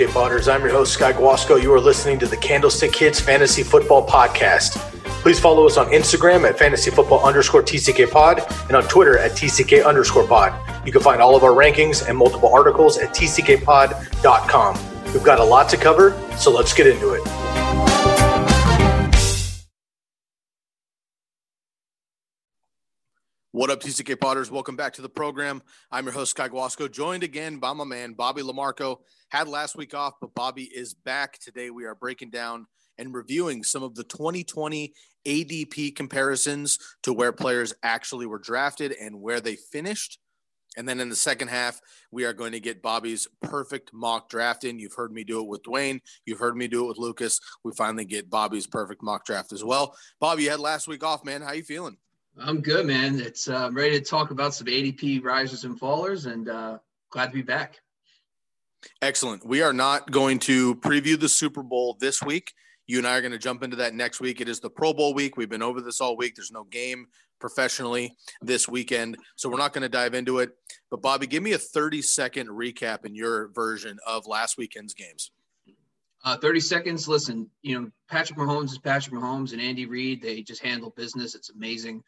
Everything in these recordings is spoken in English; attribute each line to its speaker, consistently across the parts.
Speaker 1: I'm your host, Sky Guasco. You are listening to the Candlestick Kids Fantasy Football Podcast. Please follow us on Instagram at fantasy football underscore TCK pod and on Twitter at TCK underscore pod. You can find all of our rankings and multiple articles at tckpod.com. We've got a lot to cover, so let's get into it.
Speaker 2: What up, TCK Potters? Welcome back to the program. I'm your host, Sky Guasco, joined again by my man, Bobby Lamarco. Had last week off, but Bobby is back. Today, we are breaking down and reviewing some of the 2020 ADP comparisons to where players actually were drafted and where they finished. And then in the second half, we are going to get Bobby's perfect mock draft in. You've heard me do it with Dwayne. You've heard me do it with Lukas. We finally get Bobby's perfect mock draft as well. Bobby, you had last week off, man. How you feeling?
Speaker 3: I'm good, man. It's uh, I'm ready to talk about some ADP risers and fallers, and uh, glad to be back.
Speaker 2: Excellent. We are not going to preview the Super Bowl this week. You and I are going to jump into that next week. It is the Pro Bowl week. We've been over this all week. There's no game professionally this weekend, so we're not going to dive into it. But Bobby, give me a 30 second recap in your version of last weekend's games.
Speaker 3: Uh, 30 seconds. Listen, you know, Patrick Mahomes is Patrick Mahomes and Andy Reid. They just handle business. It's amazing.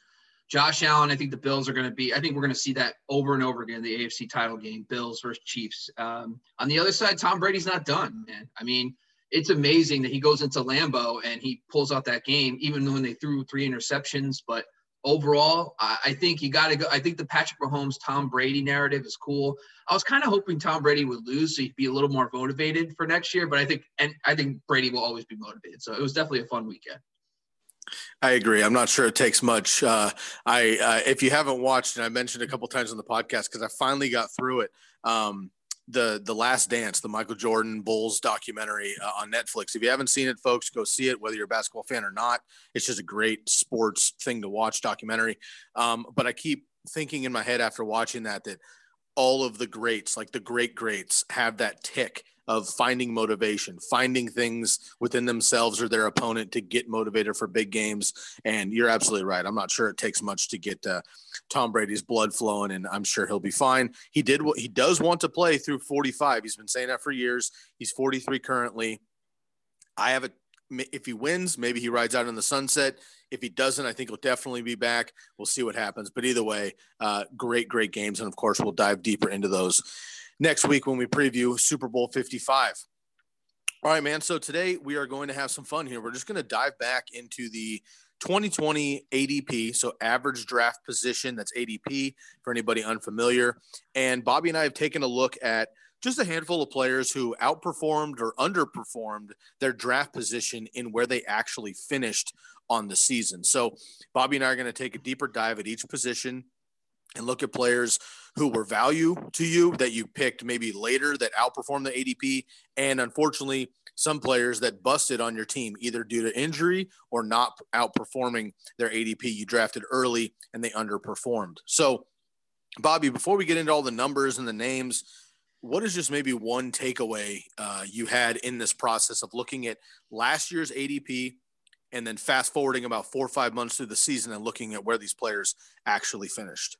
Speaker 3: Josh Allen, I think the Bills are going to be, I think we're going to see that over and over again in the AFC title game, Bills versus Chiefs. Um, on the other side, Tom Brady's not done, man. I mean, it's amazing that he goes into Lambeau and he pulls out that game, even when they threw three interceptions. But overall, I, I think you got to go. I think the Patrick Mahomes, Tom Brady narrative is cool. I was kind of hoping Tom Brady would lose so he'd be a little more motivated for next year, but I think, and I think Brady will always be motivated. So it was definitely a fun weekend.
Speaker 2: I agree. I'm not sure it takes much. Uh, I uh, if you haven't watched, and I mentioned a couple times on the podcast because I finally got through it. Um, the the Last Dance, the Michael Jordan Bulls documentary uh, on Netflix. If you haven't seen it, folks, go see it. Whether you're a basketball fan or not, it's just a great sports thing to watch documentary. Um, but I keep thinking in my head after watching that that all of the greats, like the great greats, have that tick of finding motivation, finding things within themselves or their opponent to get motivated for big games. And you're absolutely right. I'm not sure it takes much to get uh, Tom Brady's blood flowing, and I'm sure he'll be fine. He did what he does want to play through 45. He's been saying that for years. He's 43 currently. I have a if he wins, maybe he rides out in the sunset. If he doesn't, I think he'll definitely be back. We'll see what happens. But either way, uh, great, great games. And of course, we'll dive deeper into those next week when we preview Super Bowl 55. All right, man. So today we are going to have some fun here. We're just going to dive back into the 2020 ADP, so average draft position. That's ADP for anybody unfamiliar. And Bobby and I have taken a look at just a handful of players who outperformed or underperformed their draft position in where they actually finished on the season. So, Bobby and I are going to take a deeper dive at each position and look at players who were value to you that you picked maybe later that outperformed the ADP. And unfortunately, some players that busted on your team either due to injury or not outperforming their ADP you drafted early and they underperformed. So, Bobby, before we get into all the numbers and the names, what is just maybe one takeaway uh, you had in this process of looking at last year's ADP and then fast forwarding about four or five months through the season and looking at where these players actually finished?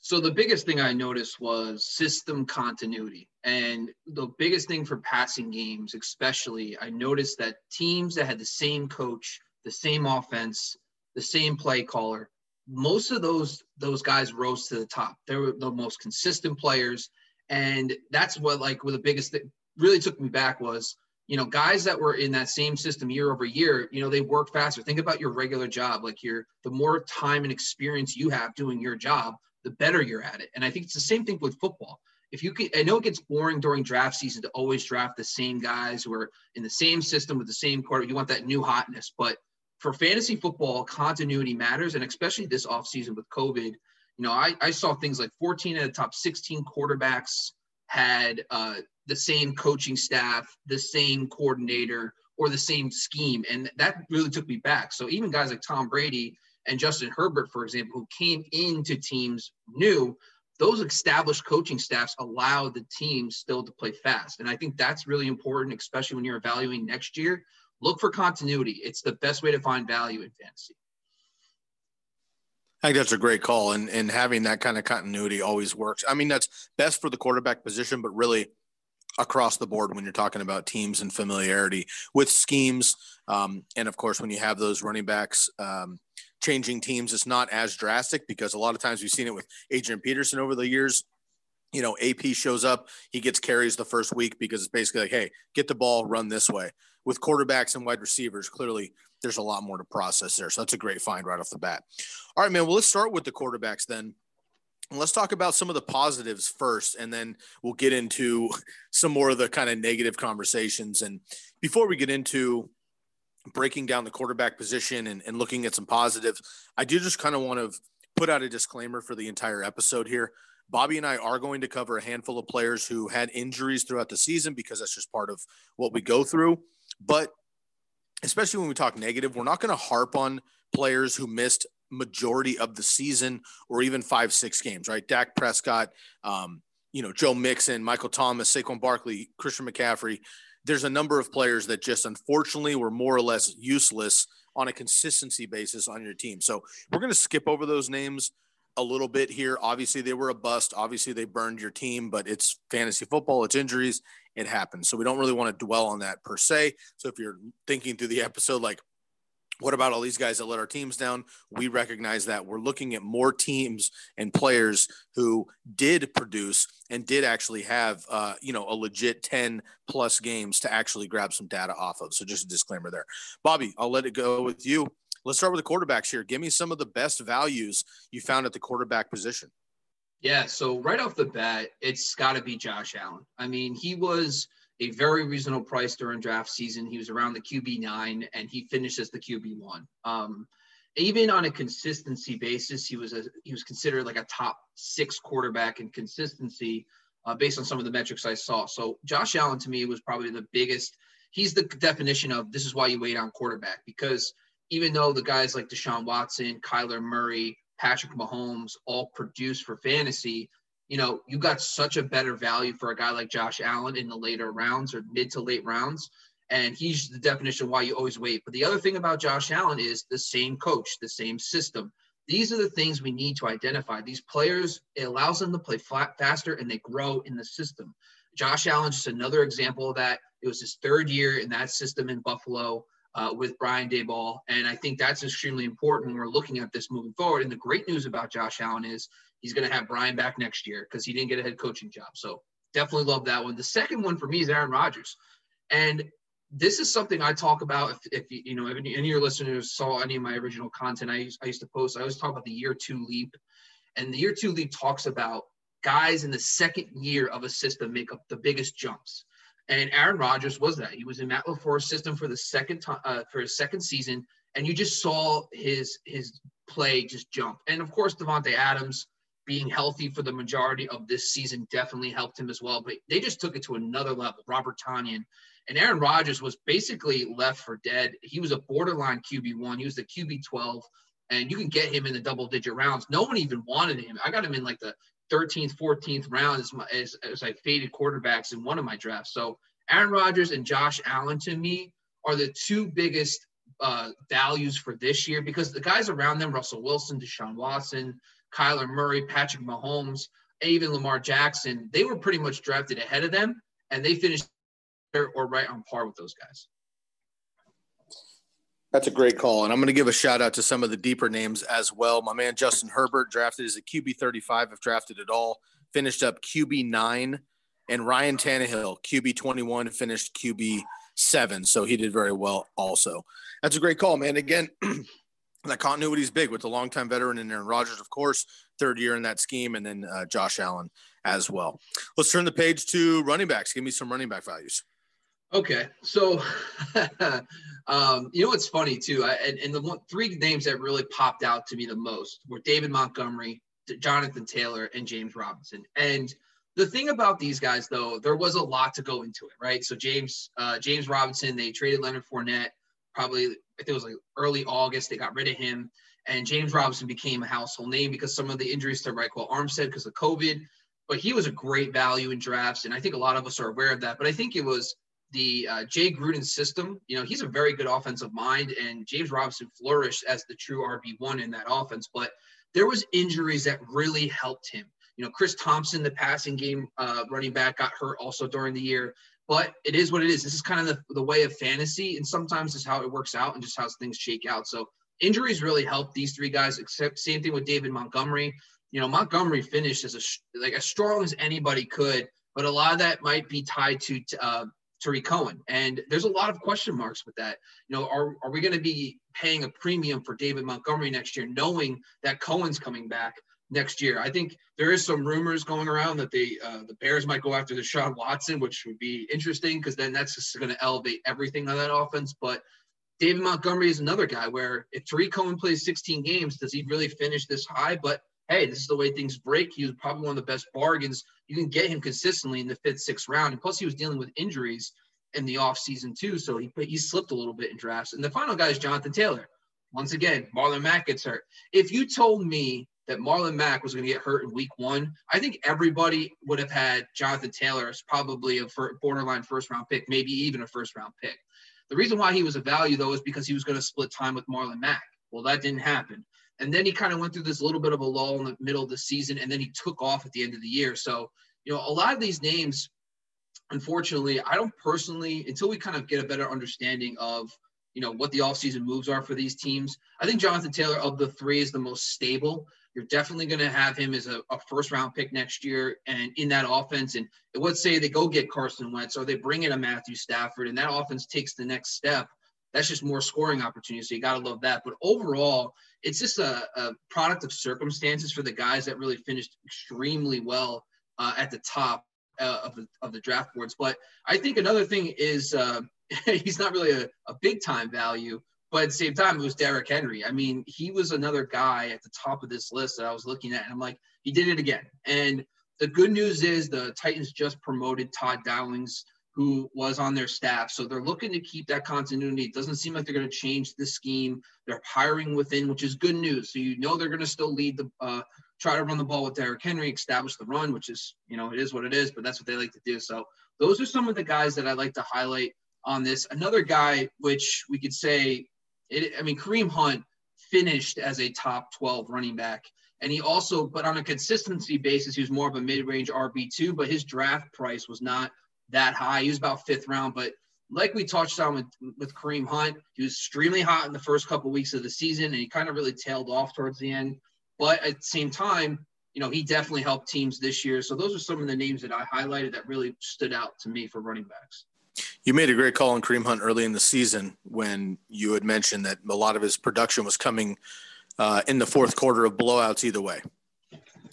Speaker 3: So the biggest thing I noticed was system continuity. And the biggest thing for passing games, especially, I noticed that teams that had the same coach, the same offense, the same play caller, most of those those guys rose to the top. They were the most consistent players and that's what like what the biggest thing really took me back was, you know, guys that were in that same system year over year, you know, they work faster. Think about your regular job. Like your the more time and experience you have doing your job, the better you're at it. And I think it's the same thing with football. If you can, I know it gets boring during draft season to always draft the same guys who are in the same system with the same quarter. You want that new hotness, but for fantasy football, continuity matters, and especially this offseason with COVID, you know, I, I saw things like 14 of the top 16 quarterbacks had uh, the same coaching staff, the same coordinator, or the same scheme. And that really took me back. So even guys like Tom Brady and Justin Herbert, for example, who came into teams new, those established coaching staffs allow the team still to play fast. And I think that's really important, especially when you're evaluating next year. Look for continuity. It's the best way to find value in fantasy.
Speaker 2: I think that's a great call. And, and having that kind of continuity always works. I mean, that's best for the quarterback position, but really across the board when you're talking about teams and familiarity with schemes. Um, and of course, when you have those running backs, um, changing teams is not as drastic because a lot of times we've seen it with Adrian Peterson over the years. You know, AP shows up, he gets carries the first week because it's basically like, hey, get the ball, run this way. With quarterbacks and wide receivers, clearly there's a lot more to process there. So that's a great find right off the bat. All right, man. Well, let's start with the quarterbacks then. Let's talk about some of the positives first, and then we'll get into some more of the kind of negative conversations. And before we get into breaking down the quarterback position and, and looking at some positives, I do just kind of want to put out a disclaimer for the entire episode here. Bobby and I are going to cover a handful of players who had injuries throughout the season because that's just part of what we go through. But especially when we talk negative, we're not going to harp on players who missed majority of the season or even five, six games, right? Dak Prescott, um, you know, Joe Mixon, Michael Thomas, Saquon Barkley, Christian McCaffrey there's a number of players that just unfortunately were more or less useless on a consistency basis on your team. So we're going to skip over those names a little bit here. Obviously, they were a bust. Obviously, they burned your team, but it's fantasy football, it's injuries, it happens. So we don't really want to dwell on that per se. So if you're thinking through the episode, like, what about all these guys that let our teams down? We recognize that we're looking at more teams and players who did produce and did actually have, uh, you know, a legit 10 plus games to actually grab some data off of. So just a disclaimer there. Bobby, I'll let it go with you. Let's start with the quarterbacks here. Give me some of the best values you found at the quarterback position.
Speaker 3: Yeah. So right off the bat, it's got to be Josh Allen. I mean, he was – a very reasonable price during draft season. He was around the QB nine, and he finished as the QB one. Um, even on a consistency basis, he was a, he was considered like a top six quarterback in consistency uh, based on some of the metrics I saw. So Josh Allen to me was probably the biggest. He's the definition of this is why you wait on quarterback because even though the guys like Deshaun Watson, Kyler Murray, Patrick Mahomes all produce for fantasy, you know, you got such a better value for a guy like Josh Allen in the later rounds or mid to late rounds. And he's the definition of why you always wait. But the other thing about Josh Allen is the same coach, the same system. These are the things we need to identify. These players, it allows them to play flat, faster and they grow in the system. Josh Allen, just another example of that. It was his third year in that system in Buffalo uh, with Brian Daboll. And I think that's extremely important when we're looking at this moving forward. And the great news about Josh Allen is he's going to have Brian back next year because he didn't get a head coaching job. So definitely love that one. The second one for me is Aaron Rodgers. And this is something I talk about. If, if you, you know, if any of your listeners saw any of my original content, I used, I used to post, I always talk about the year two leap. And the year two leap talks about guys in the second year of a system make up the biggest jumps. And Aaron Rodgers was that. He was in Matt LaFleur's system for the second time uh, for his second season, and you just saw his his play just jump. And of course, Davante Adams being healthy for the majority of this season definitely helped him as well. But they just took it to another level. Robert Tonyan and Aaron Rodgers was basically left for dead. He was a borderline QB one. He was the QB twelve, and you can get him in the double digit rounds. No one even wanted him. I got him in like the 13th, 14th round as, my, as, as I faded quarterbacks in one of my drafts. So Aaron Rodgers and Josh Allen to me are the two biggest uh, values for this year because the guys around them, Russell Wilson, Deshaun Watson, Kyler Murray, Patrick Mahomes, even Lamar Jackson, they were pretty much drafted ahead of them and they finished or right on par with those guys.
Speaker 2: That's a great call. And I'm going to give a shout out to some of the deeper names as well. My man Justin Herbert, drafted as a QB 35, if drafted at all, finished up QB 9. And Ryan Tannehill, QB 21, finished QB 7. So he did very well also. That's a great call, man. Again, that continuity is big with the longtime veteran and Aaron Rodgers, of course, third year in that scheme, and then uh, Josh Allen as well. Let's turn the page to running backs. Give me some running back values.
Speaker 3: Okay, so um, you know what's funny too, I, and, and the one, three names that really popped out to me the most were David Montgomery, Jonathan Taylor, and James Robinson. And the thing about these guys, though, there was a lot to go into it, right? So James uh, James Robinson, they traded Leonard Fournette probably I think it was like early August. They got rid of him, and James Robinson became a household name because some of the injuries to Ryquell Armstead because of COVID. But he was a great value in drafts, and I think a lot of us are aware of that. But I think it was the uh, Jay Gruden system. You know, he's a very good offensive mind, and James Robinson flourished as the true RB one in that offense. But there was injuries that really helped him. You know, Chris Thompson, the passing game uh, running back, got hurt also during the year. But it is what it is. This is kind of the, the way of fantasy, and sometimes it's how it works out and just how things shake out. So injuries really helped these three guys. Except same thing with David Montgomery. You know, Montgomery finished as a like as strong as anybody could, but a lot of that might be tied to uh, Tarik Cohen. And there's a lot of question marks with that. You know, are, are we going to be paying a premium for David Montgomery next year, knowing that Cohen's coming back next year? I think there is some rumors going around that they uh, the Bears might go after the Deshaun Watson, which would be interesting because then that's just going to elevate everything on that offense. But David Montgomery is another guy where if Tarik Cohen plays 16 games, does he really finish this high? But hey, this is the way things break. He was probably one of the best bargains. You can get him consistently in the fifth, sixth round. And plus, he was dealing with injuries in the offseason, too. So he, he slipped a little bit in drafts. And the final guy is Jonathan Taylor. Once again, Marlon Mack gets hurt. If you told me that Marlon Mack was going to get hurt in week one, I think everybody would have had Jonathan Taylor as probably a borderline first round pick, maybe even a first round pick. The reason why he was a value, though, is because he was going to split time with Marlon Mack. Well, that didn't happen. And then he kind of went through this little bit of a lull in the middle of the season, and then he took off at the end of the year. So, you know, a lot of these names, unfortunately, I don't personally, until we kind of get a better understanding of, you know, what the offseason moves are for these teams, I think Jonathan Taylor of the three is the most stable. You're definitely going to have him as a, a, first round pick next year and in that offense. And let's say they go get Carson Wentz or they bring in a Matthew Stafford and that offense takes the next step. That's just more scoring opportunities. So you got to love that. But overall, it's just a, a, product of circumstances for the guys that really finished extremely well uh, at the top uh, of, the, of the draft boards. But I think another thing is uh, he's not really a, a big time value, but at the same time, it was Derrick Henry. I mean, he was another guy at the top of this list that I was looking at, and I'm like, he did it again. And the good news is the Titans just promoted Todd Downing who was on their staff. So they're looking to keep that continuity. It doesn't seem like they're going to change the scheme. They're hiring within, which is good news. So you know they're going to still lead the uh, try to run the ball with Derrick Henry, establish the run, which is you know it is what it is, but that's what they like to do. So those are some of the guys that I like to highlight on this. Another guy, which we could say, it, I mean Kareem Hunt finished as a top 12 running back. And he also, but on a consistency basis, he was more of a mid-range RB2, but his draft price was not that high. He was about fifth round, but like we touched on with, with Kareem Hunt, he was extremely hot in the first couple weeks of the season, and he kind of really tailed off towards the end. But at the same time, you know, he definitely helped teams this year. So those are some of the names that I highlighted that really stood out to me for running backs.
Speaker 2: You made a great call on Kareem Hunt early in the season when you had mentioned that a lot of his production was coming uh, in the fourth quarter of blowouts either way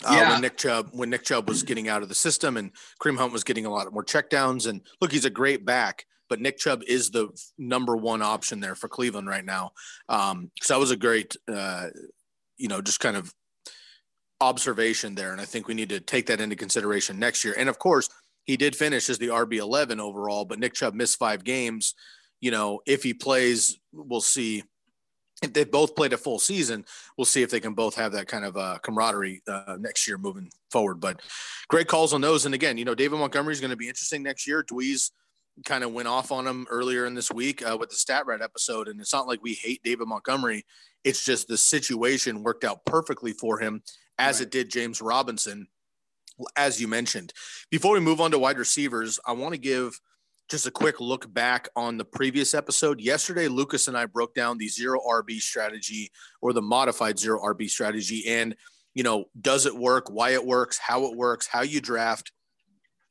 Speaker 2: uh, yeah. when Nick Chubb when Nick Chubb was getting out of the system and Kareem Hunt was getting a lot more checkdowns. And look, he's a great back, but Nick Chubb is the number one option there for Cleveland right now. Um, so that was a great, uh, you know, just kind of observation there, and I think we need to take that into consideration next year. And of course, he did finish as the RB eleven overall, but Nick Chubb missed five games. You know, if he plays, we'll see if they both played a full season, we'll see if they can both have that kind of uh, camaraderie uh, next year moving forward. But great calls on those. And again, you know, David Montgomery is going to be interesting next year. Dweeze kind of went off on him earlier in this week uh, with the Stat Rat episode. And it's not like we hate David Montgomery. It's just the situation worked out perfectly for him as right. it did James Robinson, as you mentioned. Before we move on to wide receivers, I want to give – just a quick look back on the previous episode. Yesterday, Lukas and I broke down the zero RB strategy or the modified zero RB strategy. And, you know, does it work, why it works, how it works, how you draft,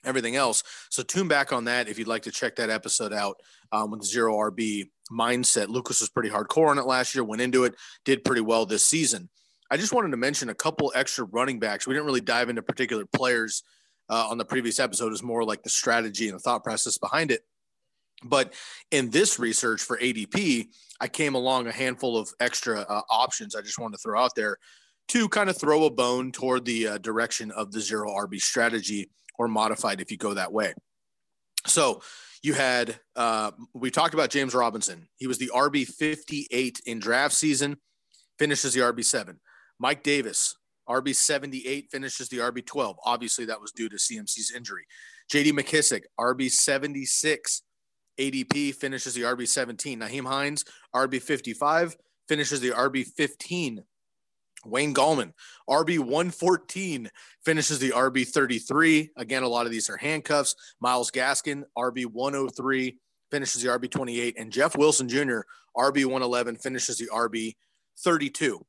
Speaker 2: everything else. So tune back on that if you'd like to check that episode out um, with zero RB mindset. Lukas was pretty hardcore on it last year, went into it, did pretty well this season. I just wanted to mention a couple extra running backs. We didn't really dive into particular players uh, on the previous episode is more like the strategy and the thought process behind it. But in this research for ADP, I came along a handful of extra uh, options I just wanted to throw out there to kind of throw a bone toward the uh, direction of the zero RB strategy or modified if you go that way. So you had, uh, we talked about James Robinson. He was the RB 58 in draft season, finishes the RB 7. Mike Davis, RB 78, finishes the RB 12. Obviously, that was due to CMC's injury. JD McKissic, RB 76, ADP, finishes the RB 17. Nyheim Hines, RB 55, finishes the RB 15. Wayne Gallman, RB 114, finishes the RB 33. Again, a lot of these are handcuffs. Myles Gaskin, RB 103, finishes the RB 28. And Jeff Wilson Jr., RB 111, finishes the RB 32.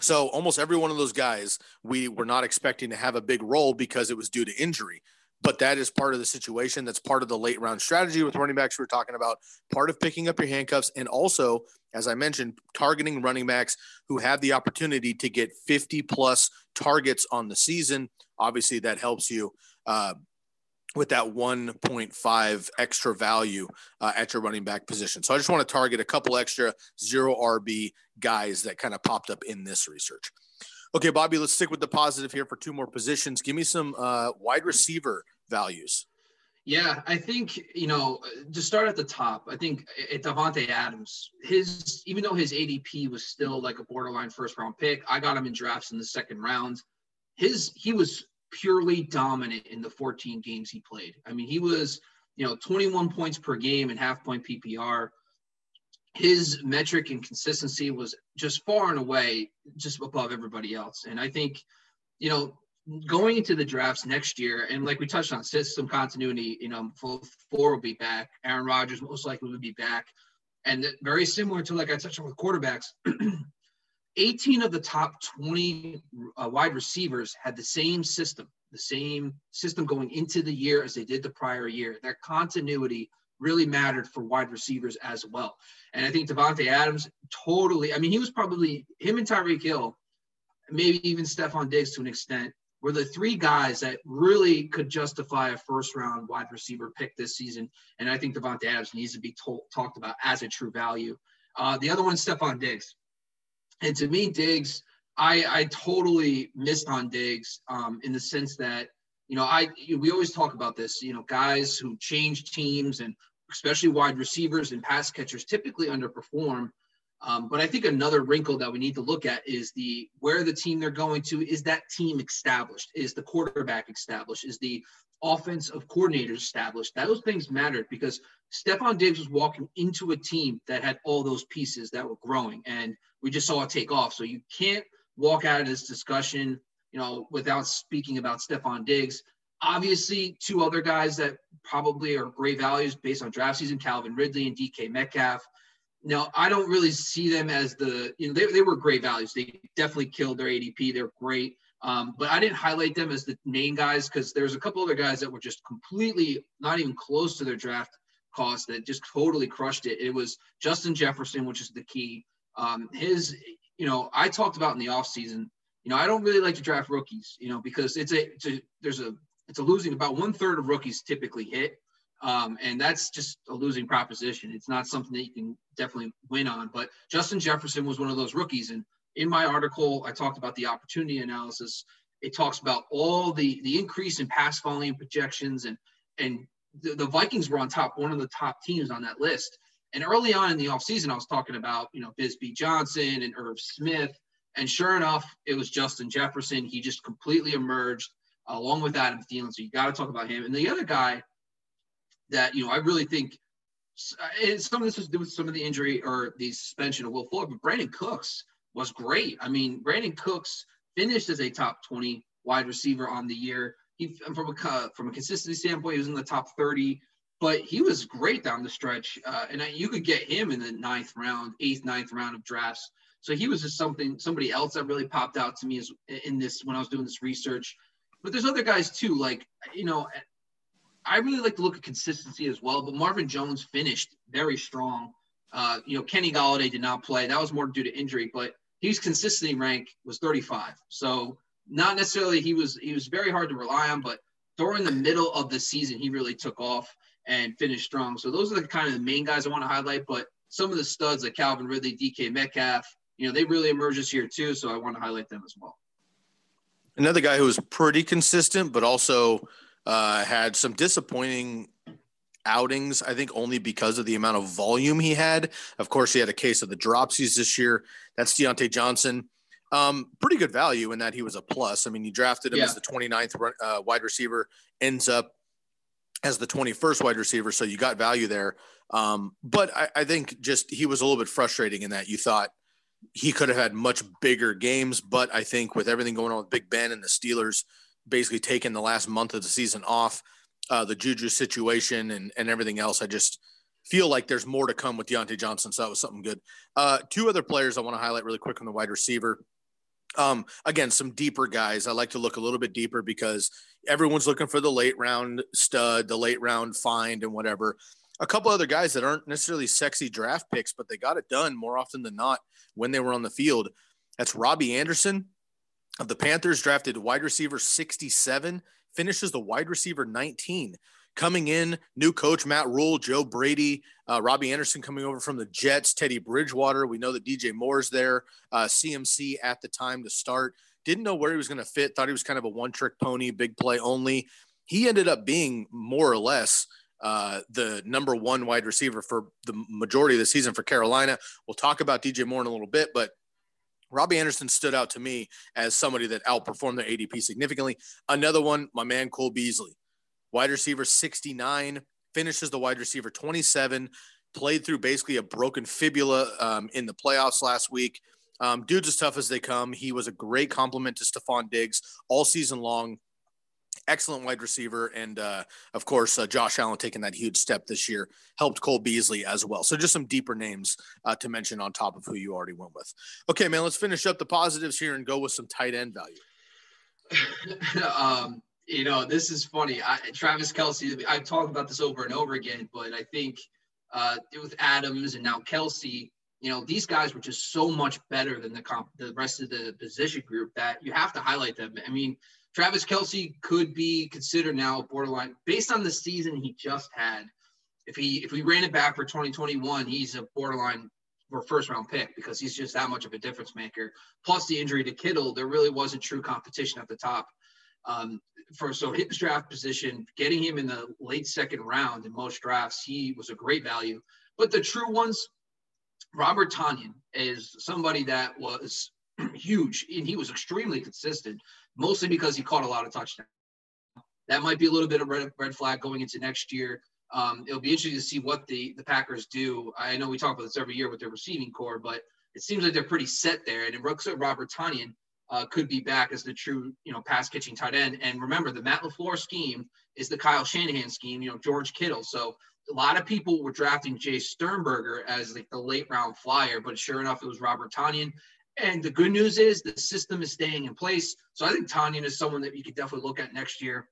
Speaker 2: So almost every one of those guys, we were not expecting to have a big role because it was due to injury but that is part of the situation. That's part of the late round strategy with running backs we are talking about, part of picking up your handcuffs, and also, as I mentioned, targeting running backs who have the opportunity to get 50 plus targets on the season. Obviously, that helps you. Uh, with that 1.5 extra value uh, at your running back position. So I just want to target a couple extra zero RB guys that kind of popped up in this research. Okay, Bobby, let's stick with the positive here for two more positions. Give me some uh, wide receiver values.
Speaker 3: Yeah, I think you know to start at the top. I think at Davante Adams, his even though his ADP was still like a borderline first round pick, I got him in drafts in the second round. His he was purely dominant in the 14 games he played. I mean, he was you know 21 points per game and half point PPR his metric and consistency was just far and away just above everybody else. And I think, you know, going into the drafts next year, and like we touched on, system continuity, you know, four will be back. Aaron Rodgers most likely will be back. And very similar to like I touched on with quarterbacks, 18 of the top 20 uh, wide receivers had the same system, the same system going into the year as they did the prior year. That continuity really mattered for wide receivers as well. And I think Davante Adams totally, I mean, he was probably him and Tyreek Hill, maybe even Stefon Diggs to an extent, were the three guys that really could justify a first round wide receiver pick this season. And I think Davante Adams needs to be told, talked about as a true value. Uh, the other one, Stefon Diggs. And to me, Diggs, I, I totally missed on Diggs um, in the sense that you know, I we always talk about this. You know, guys who change teams and especially wide receivers and pass catchers typically underperform. Um, but I think another wrinkle that we need to look at is the where the team they're going to is that team established? Is the quarterback established? Is the offense of coordinators established? Those things mattered because Stefon Diggs was walking into a team that had all those pieces that were growing, and we just saw it take off. So you can't walk out of this discussion you know, without speaking about Stefon Diggs. Obviously, two other guys that probably are great values based on draft season, Calvin Ridley and DK Metcalf. Now, I don't really see them as the, you know, they, they were great values. They definitely killed their ADP. They're great. Um, but I didn't highlight them as the main guys because there's a couple other guys that were just completely not even close to their draft cost that just totally crushed it. It was Justin Jefferson, which is the key. Um, his, you know, I talked about in the offseason you know, I don't really like to draft rookies, you know, because it's a, it's a there's a it's a losing about one third of rookies typically hit. Um, and that's just a losing proposition. It's not something that you can definitely win on. But Justin Jefferson was one of those rookies. And in my article, I talked about the opportunity analysis. It talks about all the the increase in pass volume projections and and the, the Vikings were on top, one of the top teams on that list. And early on in the offseason, I was talking about, you know, Bisi Johnson and Irv Smith and sure enough, it was Justin Jefferson. He just completely emerged along with Adam Thielen. So you got to talk about him. And the other guy that, you know, I really think uh, and some of this was due with some of the injury or the suspension of Will Fuller, but Brandin Cooks was great. I mean, Brandin Cooks finished as a top 20 wide receiver on the year. He, from a from a consistency standpoint, he was in the top 30, but he was great down the stretch. Uh, and you could get him in the ninth round, eighth, ninth round of drafts. So he was just something somebody else that really popped out to me as in this when I was doing this research. But there's other guys too, like you know, I really like to look at consistency as well. But Marvin Jones finished very strong. Uh, you know, Kenny Golladay did not play. That was more due to injury, but his consistency rank was 35. So not necessarily he was he was very hard to rely on, but during the middle of the season, he really took off and finish strong. So those are the kind of the main guys I want to highlight. But some of the studs like Calvin Ridley, DK Metcalf, you know, they really emerged this year too. So I want to highlight them as well.
Speaker 2: Another guy who was pretty consistent, but also uh, had some disappointing outings, I think only because of the amount of volume he had. Of course, he had a case of the dropsies this year. That's Diontae Johnson. Um, pretty good value in that he was a plus. I mean, you drafted him yeah. as the 29th uh, wide receiver, ends up as the 21st wide receiver. So you got value there. Um, but I, I think just he was a little bit frustrating in that you thought he could have had much bigger games. But I think with everything going on with Big Ben and the Steelers basically taking the last month of the season off, uh, the Juju situation and, and everything else, I just feel like there's more to come with Diontae Johnson. So that was something good. Uh, two other players I want to highlight really quick on the wide receiver. Um, again, some deeper guys. I like to look a little bit deeper because everyone's looking for the late round stud, the late round find, and whatever. A couple other guys that aren't necessarily sexy draft picks, but they got it done more often than not when they were on the field. That's Robbie Anderson of the Panthers, drafted wide receiver 67, finishes the wide receiver 19. Coming in, new coach Matt Rhule, Joe Brady, uh, Robbie Anderson coming over from the Jets, Teddy Bridgewater. We know that DJ Moore's there, uh, CMC at the time to start. Didn't know where he was going to fit. Thought he was kind of a one trick pony, big play only. He ended up being more or less uh, the number one wide receiver for the majority of the season for Carolina. We'll talk about DJ Moore in a little bit, but Robbie Anderson stood out to me as somebody that outperformed their ADP significantly. Another one, my man Cole Beasley wide receiver 69, finishes the wide receiver 27, played through basically a broken fibula um, in the playoffs last week. Um, dude's as tough as they come. He was a great complement to Stefon Diggs all season long. Excellent wide receiver. And uh, of course, uh, Josh Allen taking that huge step this year helped Cole Beasley as well. So just some deeper names uh, to mention on top of who you already went with. Okay, man, let's finish up the positives here and go with some tight end value.
Speaker 3: um, you know, this is funny. I, Travis Kelce, I've talked about this over and over again, but I think uh, with Adams and now Kelce, you know, these guys were just so much better than the comp, the rest of the position group that you have to highlight them. I mean, Travis Kelce could be considered now borderline based on the season he just had. If he if we ran it back for 2021, he's a borderline for first round pick because he's just that much of a difference maker. Plus the injury to Kittle, there really wasn't true competition at the top. Um, for so his draft position, getting him in the late second round in most drafts, he was a great value. But the true ones, Robert Tonyan is somebody that was huge and he was extremely consistent, mostly because he caught a lot of touchdowns. That might be a little bit of red, red flag going into next year. Um, it'll be interesting to see what the, the Packers do. I know we talk about this every year with their receiving corps, but it seems like they're pretty set there. And in Robert Tonyan, uh, could be back as the true, you know, pass catching tight end. And remember, the Matt LaFleur scheme is the Kyle Shanahan scheme, you know, George Kittle. So a lot of people were drafting Jace Sternberger as like the late round flyer, but sure enough, it was Robert Tonyan. And the good news is the system is staying in place. So I think Tonyan is someone that you could definitely look at next year.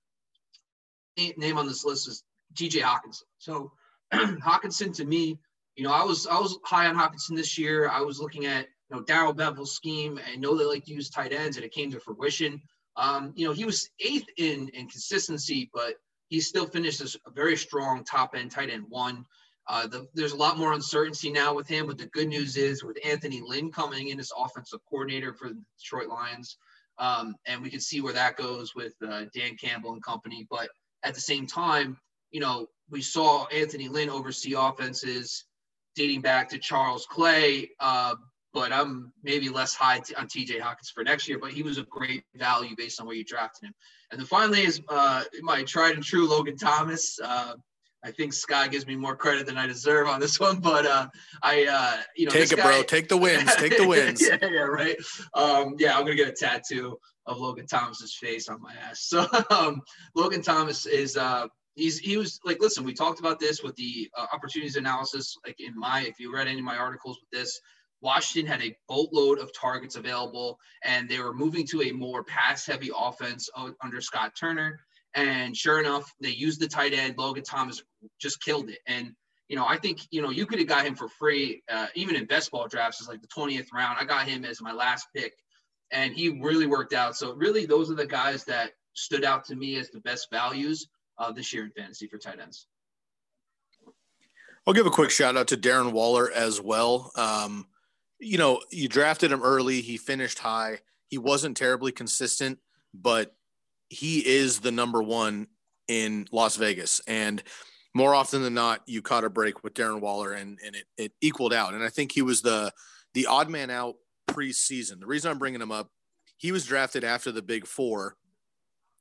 Speaker 3: Name on this list is TJ Hockenson. So Hockenson to me, you know, I was I was high on Hockenson this year. I was looking at know, Darrell Bevell's scheme. I know they like to use tight ends, and it came to fruition. Um, you know, he was eighth in in consistency, but he still finished as a very strong top end tight end one. Uh, the, there's a lot more uncertainty now with him, but the good news is with Anthony Lynn coming in as offensive coordinator for the Detroit Lions, um, and we can see where that goes with uh, Dan Campbell and company. But at the same time, you know, we saw Anthony Lynn oversee offenses dating back to Charles Clay, uh, but I'm maybe less high t- on TJ Hawkins for next year. But he was a great value based on where you drafted him. And then finally is uh, my tried and true Logan Thomas. Uh, I think Sky gives me more credit than I deserve on this one, but uh, I, uh, you know,
Speaker 2: take it, guy, bro. Take the wins. Take the wins.
Speaker 3: yeah, yeah, right. Um, yeah, I'm gonna get a tattoo of Logan Thomas's face on my ass. So um, Logan Thomas is uh, he's he was like, listen, we talked about this with the uh, opportunities analysis. Like in my, if you read any of my articles with this, Washington had a boatload of targets available, and they were moving to a more pass heavy offense under Scott Turner. And sure enough, they used the tight end. Logan Thomas just killed it. And, you know, I think, you know, you could have got him for free, uh, even in best ball drafts, is like the 20th round. I got him as my last pick, and he really worked out. So, really, those are the guys that stood out to me as the best values uh, this year in fantasy for tight ends.
Speaker 2: I'll give a quick shout out to Darren Waller as well. Um, you know, you drafted him early. He finished high. He wasn't terribly consistent, but he is the number one in Las Vegas. And more often than not, you caught a break with Darren Waller and, and it, it equaled out. And I think he was the, the odd man out preseason. The reason I'm bringing him up, he was drafted after the big four.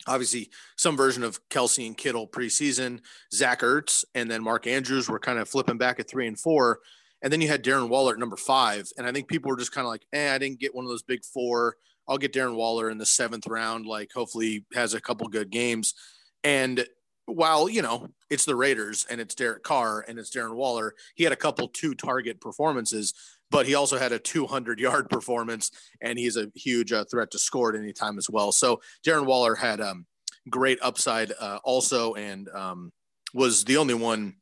Speaker 2: Obviously, some version of Kelce and Kittle preseason, Zach Ertz, and then Mark Andrews were kind of flipping back at three and four. And then you had Darren Waller at number five. And I think people were just kind of like, eh, I didn't get one of those big four. I'll get Darren Waller in the seventh round. Like, hopefully, has a couple good games. And while you know it's the Raiders and it's Derek Carr and it's Darren Waller, he had a couple two target performances, but he also had a 200 yard performance, and he's a huge uh, threat to score at any time as well. So Darren Waller had um, great upside uh, also, and um, was the only one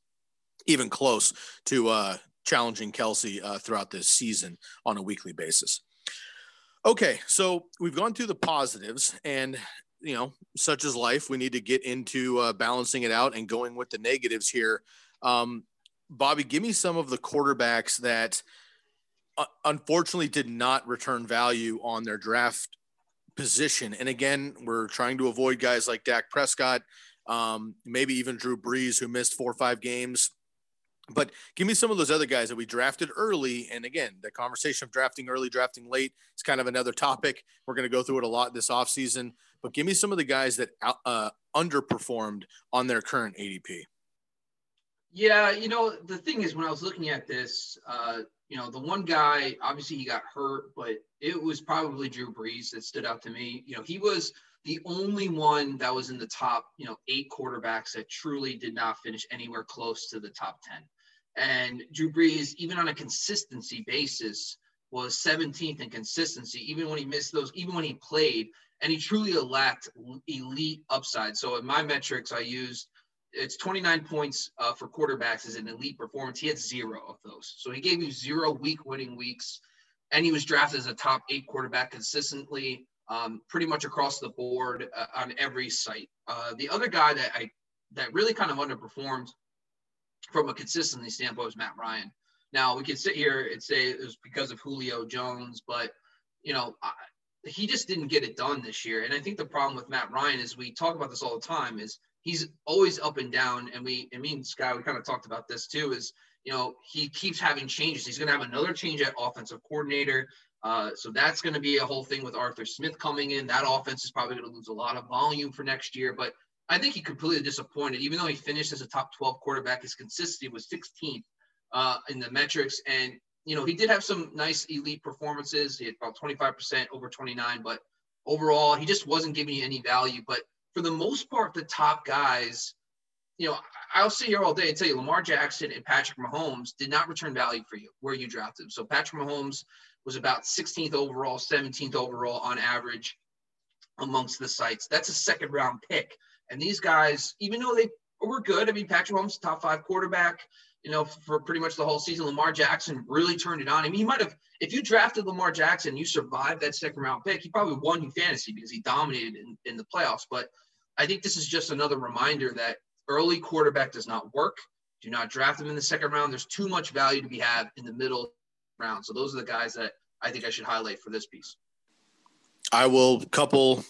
Speaker 2: even close to uh, challenging Kelce uh, throughout this season on a weekly basis. Okay, so we've gone through the positives, and you know, such as life, we need to get into uh, balancing it out and going with the negatives here. Um, Bobby, give me some of the quarterbacks that uh, unfortunately did not return value on their draft position. And again, we're trying to avoid guys like Dak Prescott, um, maybe even Drew Brees, who missed four or five games. But give me some of those other guys that we drafted early. And again, the conversation of drafting early, drafting late is kind of another topic. We're going to go through it a lot this offseason. But give me some of the guys that uh, underperformed on their current ADP.
Speaker 3: Yeah, you know, the thing is, when I was looking at this, uh, you know, the one guy, obviously he got hurt, but it was probably Drew Brees that stood out to me. You know, he was the only one that was in the top, you know, eight quarterbacks that truly did not finish anywhere close to the top 10. And Drew Brees, even on a consistency basis, was 17th in consistency, even when he missed those, even when he played, and he truly lacked elite upside. So in my metrics, I used it's 29 points uh, for quarterbacks as an elite performance. He had zero of those. So he gave you zero week winning weeks, and he was drafted as a top eight quarterback consistently, um, pretty much across the board uh, on every site. Uh, the other guy that I that really kind of underperformed from a consistency standpoint was Matt Ryan. Now we can sit here and say it was because of Julio Jones, but you know I, he just didn't get it done this year. And I think the problem with Matt Ryan is we talk about this all the time is he's always up and down. And we, I mean, Sky, we kind of talked about this too. Is you know he keeps having changes. He's going to have another change at offensive coordinator. Uh, so that's going to be a whole thing with Arthur Smith coming in. That offense is probably going to lose a lot of volume for next year. But I think he completely disappointed. Even though he finished as a top 12 quarterback, his consistency was 16th uh, in the metrics. And, you know, he did have some nice elite performances. He had about 25% over 29, but overall, he just wasn't giving you any value. But for the most part, the top guys, you know, I'll sit here all day and tell you Lamar Jackson and Patrick Mahomes did not return value for you where you drafted. Them. So Patrick Mahomes was about 16th overall, 17th overall on average amongst the sites. That's a second round pick. And these guys, even though they were good, I mean, Patrick Holmes, top five quarterback, you know, for pretty much the whole season. Lamar Jackson really turned it on. I mean, he might have, if you drafted Lamar Jackson, you survived that second round pick, he probably won you fantasy because he dominated in, in the playoffs. But I think this is just another reminder that early quarterback does not work. Do not draft him in the second round. There's too much value to be had in the middle round. So those are the guys that I think I should highlight for this piece.
Speaker 2: I will couple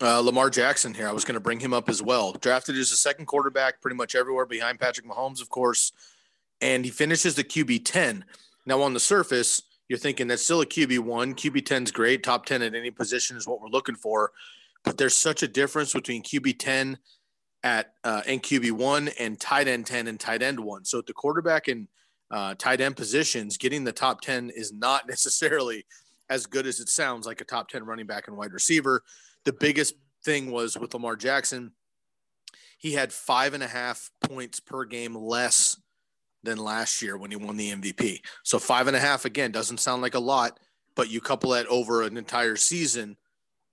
Speaker 2: uh, Lamar Jackson here. I was going to bring him up as well. Drafted as a second quarterback, pretty much everywhere behind Patrick Mahomes, of course, and he finishes the QB 10. Now, on the surface, you're thinking that's still a QB one. QB 10 is great. Top 10 at any position is what we're looking for. But there's such a difference between QB 10 at uh, and QB one and tight end 10 and tight end one. So at the quarterback and uh, tight end positions, getting the top 10 is not necessarily as good as it sounds like a top 10 running back and wide receiver. The biggest thing was with Lamar Jackson, he had five and a half points per game less than last year when he won the MVP. So five and a half again doesn't sound like a lot, but you couple that over an entire season.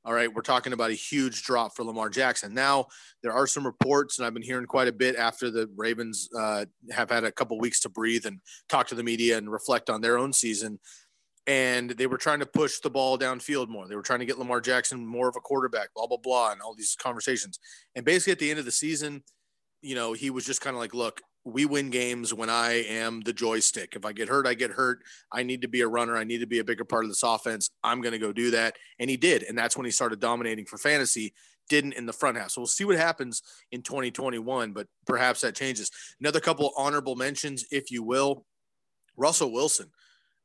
Speaker 2: All right, we're talking about a huge drop for Lamar Jackson. Now there are some reports, and I've been hearing quite a bit after the Ravens uh, have had a couple weeks to breathe and talk to the media and reflect on their own season and they were trying to push the ball downfield more. They were trying to get Lamar Jackson more of a quarterback, blah, blah, blah, and all these conversations. And basically at the end of the season, you know, he was just kind of like, look, we win games when I am the joystick. If I get hurt, I get hurt. I need to be a runner. I need to be a bigger part of this offense. I'm going to go do that. And he did. And that's when he started dominating for fantasy. didn't in the front half. So we'll see what happens in 2021, but perhaps that changes. Another couple honorable mentions, if you will. Russell Wilson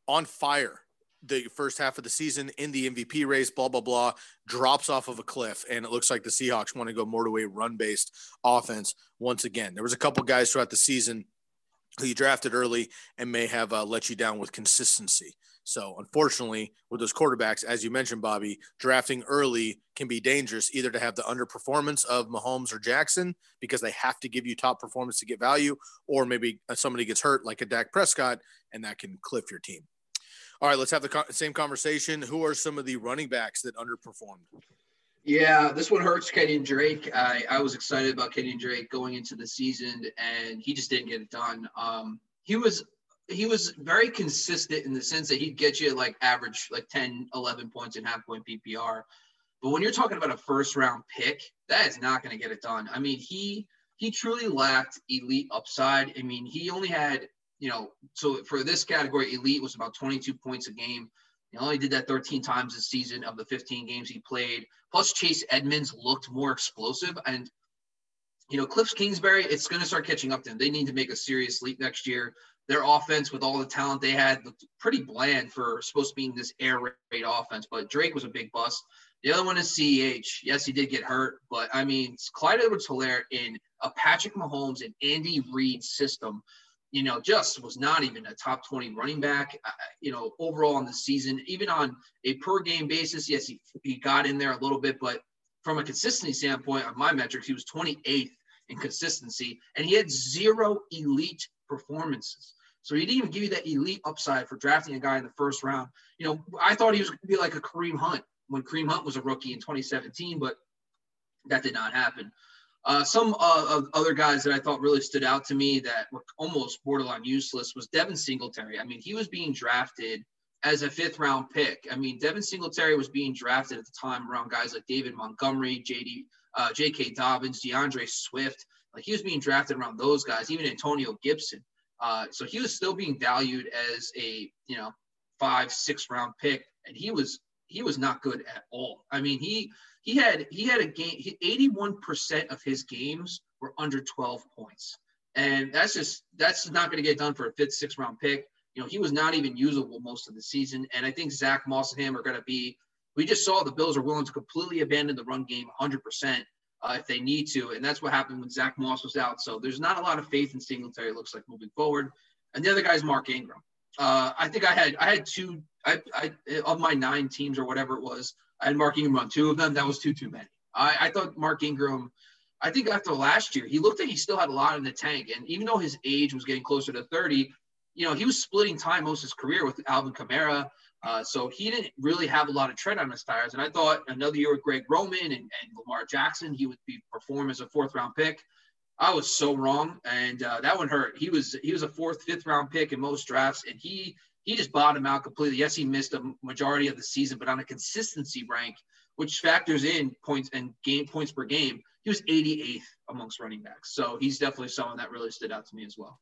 Speaker 2: on fire the first half of the season in the MVP race, blah, blah, blah, drops off of a cliff. And it looks like the Seahawks want to go more to a run based offense once again. There was a couple guys throughout the season who you drafted early and may have uh, let you down with consistency. So, unfortunately, with those quarterbacks, as you mentioned, Bobby, drafting early can be dangerous either to have the underperformance of Mahomes or Jackson because they have to give you top performance to get value, or maybe somebody gets hurt like a Dak Prescott and that can cliff your team. All right, let's have the co- same conversation. Who are some of the running backs that underperformed?
Speaker 3: Yeah, this one hurts Kenyon Drake. I, I was excited about Kenyon Drake going into the season, and he just didn't get it done. Um, he was he was very consistent in the sense that he'd get you like average like 10 11 points in half point ppr but when you're talking about a first round pick that is not going to get it done i mean he he truly lacked elite upside i mean he only had you know so for this category elite was about 22 points a game he only did that 13 times this season of the 15 games he played plus chase edmonds looked more explosive and you know, Cliff Kingsbury, it's going to start catching up to them. They need to make a serious leap next year their offense with all the talent they had looked pretty bland for supposed to be this air raid offense. But Drake was a big bust. The other one is CEH. Yes, he did get hurt, but I mean, Clyde Edwards Helaire in a Patrick Mahomes and Andy Reid system, you know, just was not even a top 20 running back, uh, you know, overall in the season, even on a per game basis. Yes, he, he got in there a little bit, but from a consistency standpoint, on my metrics, he was 28th in consistency and he had zero elite performances. So he didn't even give you that elite upside for drafting a guy in the first round. You know, I thought he was going to be like a Kareem Hunt when Kareem Hunt was a rookie in 2017, but that did not happen. Uh, some uh, other guys that I thought really stood out to me that were almost borderline useless was Devin Singletary. I mean, he was being drafted as a fifth round pick. I mean, Devin Singletary was being drafted at the time around guys like David Montgomery, JD, uh, J.K. Dobbins, DeAndre Swift. Like he was being drafted around those guys, even Antonio Gibson. Uh, so he was still being valued as a you know five six round pick, and he was he was not good at all. I mean he he had he had a game. Eighty one percent of his games were under twelve points, and that's just that's not going to get done for a fifth sixth round pick. You know he was not even usable most of the season, and I think Zach Moss and him are going to be. We just saw the Bills are willing to completely abandon the run game 100 percent uh, if they need to. And that's what happened when Zach Moss was out. So there's not a lot of faith in Singletary, It looks like moving forward. And the other guy is Mark Ingram. Uh, I think I had I had two I, I of my nine teams or whatever it was. I had Mark Ingram on two of them. That was too too many. I, I thought Mark Ingram. I think after last year, he looked like he still had a lot in the tank. And even though his age was getting closer to 30, you know, he was splitting time most of his career with Alvin Kamara. Uh, so he didn't really have a lot of tread on his tires. And I thought another year with Greg Roman and, and Lamar Jackson, he would be perform as a fourth round pick. I was so wrong, and uh, that one hurt. He was he was a fourth, fifth round pick in most drafts, and he he just bottomed out completely. Yes, he missed a majority of the season, but on a consistency rank, which factors in points and game points per game, he was 88th amongst running backs. So he's definitely someone that really stood out to me as well.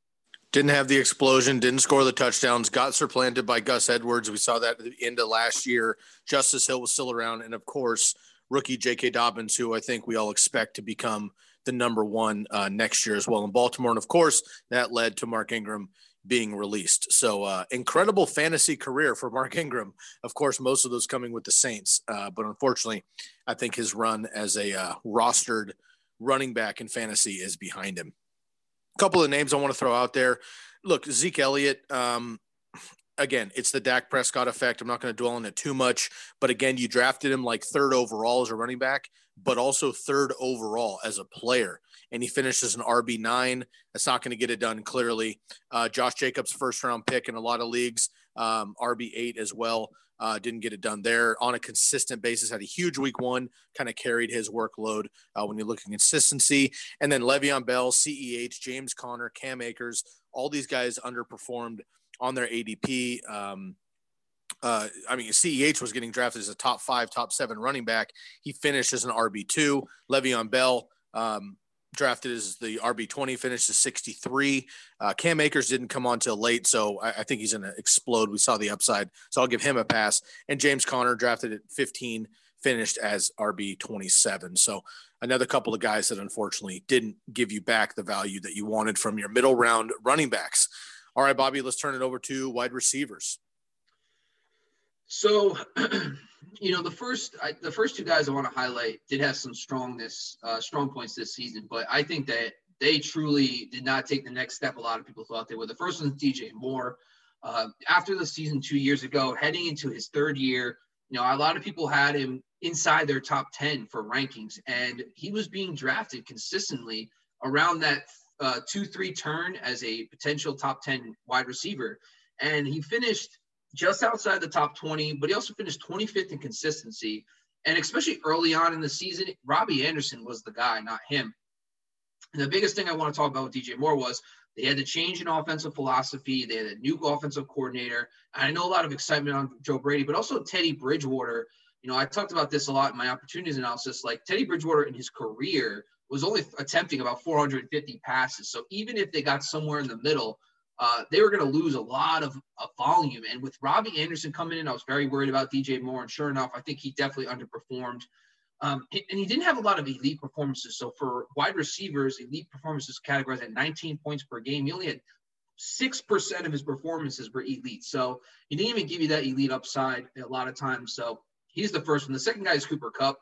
Speaker 2: Didn't have the explosion, didn't score the touchdowns, got supplanted by Gus Edwards. We saw that at the end of last year. Justice Hill was still around. And of course, rookie J.K. Dobbins, who I think we all expect to become the number one uh, next year as well in Baltimore. And of course, that led to Mark Ingram being released. So, uh, incredible fantasy career for Mark Ingram. Of course, most of those coming with the Saints. Uh, but unfortunately, I think his run as a uh, rostered running back in fantasy is behind him A couple of names I want to throw out there. Look, Zeke Elliott. Um, again, it's the Dak Prescott effect. I'm not going to dwell on it too much, but again, you drafted him like third overall as a running back, but also third overall as a player, and he finished as an RB nine. That's not going to get it done clearly. Uh, Josh Jacobs, first round pick in a lot of leagues, um, RB eight as well. Uh, didn't get it done there on a consistent basis. Had a huge week one, kind of carried his workload uh, when you look at consistency. And then Le'Veon Bell, CEH, James Conner, Cam Akers, all these guys underperformed on their ADP. Um, uh, I mean, CEH was getting drafted as a top five, top seven running back. He finished as an RB2. Le'Veon Bell, um, drafted as the RB20, finished as 63. Uh, Cam Akers didn't come on till late, so I, I think he's going to explode. We saw the upside, so I'll give him a pass. And James Conner drafted at 15, finished as RB 27. So another couple of guys that unfortunately didn't give you back the value that you wanted from your middle round running backs. All right, Bobby, let's turn it over to wide receivers.
Speaker 3: So, you know, the first I, the first two guys I want to highlight did have some strongness, uh, strong points this season, but I think that they truly did not take the next step. A lot of people thought they would. The first one is DJ Moore. Uh, after the season two years ago, heading into his third year, you know, a lot of people had him inside their top 10 for rankings, and he was being drafted consistently around that uh, 2 3 turn as a potential top 10 wide receiver. And he finished just outside the top 20, but he also finished 25th in consistency. And especially early on in the season, Robbie Anderson was the guy, not him. And the biggest thing I want to talk about with DJ Moore was they had to change an offensive philosophy. They had a new offensive coordinator. And I know a lot of excitement on Joe Brady, but also Teddy Bridgewater. You know, I talked about this a lot in my opportunities analysis. Like Teddy Bridgewater in his career was only attempting about 450 passes. So even if they got somewhere in the middle, uh, they were going to lose a lot of, of, volume. And with Robbie Anderson coming in, I was very worried about DJ Moore. And sure enough, I think he definitely underperformed. Um, and he didn't have a lot of elite performances. So for wide receivers, elite performances categorized at 19 points per game. He only had 6% of his performances were elite. So he didn't even give you that elite upside a lot of times. So he's the first one. The second guy is Cooper Kupp.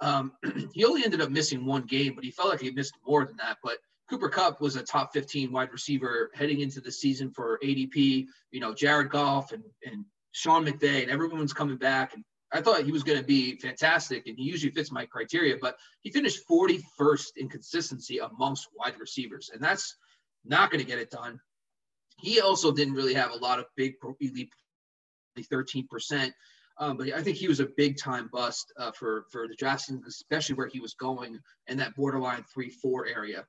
Speaker 3: Um, he only ended up missing one game, but he felt like he missed more than that. But Cooper Kupp was a top 15 wide receiver heading into the season for ADP. You know, Jared Goff and, and Sean McVay and everyone's coming back. And I thought he was going to be fantastic, and he usually fits my criteria. But he finished 41st in consistency amongst wide receivers, and that's not going to get it done. He also didn't really have a lot of big elite, 13%. Um, but I think he was a big time bust uh, for for the draft, especially where he was going in that borderline three four area.